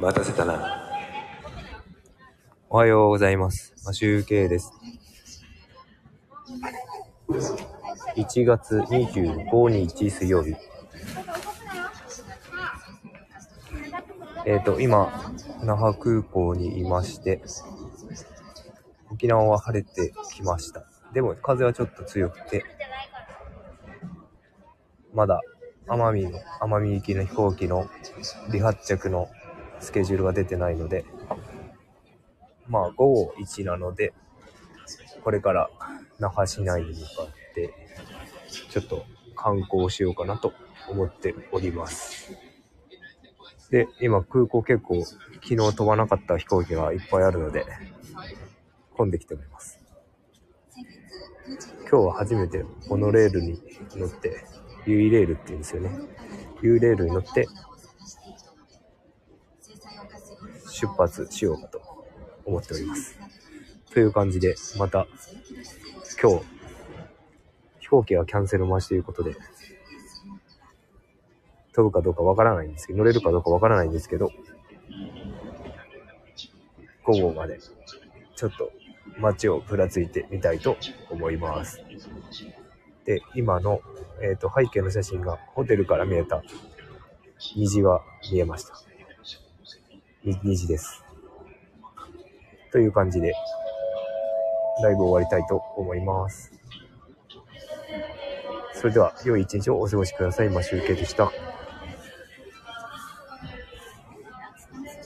待たせたな。おはようございます。マシュウケイです。1月25日水曜日。えっ、と、今、那覇空港にいまして、沖縄は晴れてきました。でも風はちょっと強くて、まだ奄美の、奄美行きの飛行機の離発着のスケジュールが出てないので、まあ午後1なので、これから那覇市内に向かって、ちょっと観光しようかなと思っております。で、今空港結構昨日飛ばなかった飛行機がいっぱいあるので、混んできております。今日は初めてモノレールに乗って、ユイレールって言うんですよね。ユイレールに乗って出発しようかと思っております。という感じで、また今日、飛行機がキャンセル待ちということで、飛ぶかどうかわからないんですけど、乗れるかどうかわからないんですけど、午後までちょっと街をぶらついてみたいと思います。で、今の、えっ、と、背景の写真がホテルから見えた虹が見えました。2時です。という感じで、ライブ終わりたいと思います。それでは、良い一日をお過ごしください。マシュウケでした。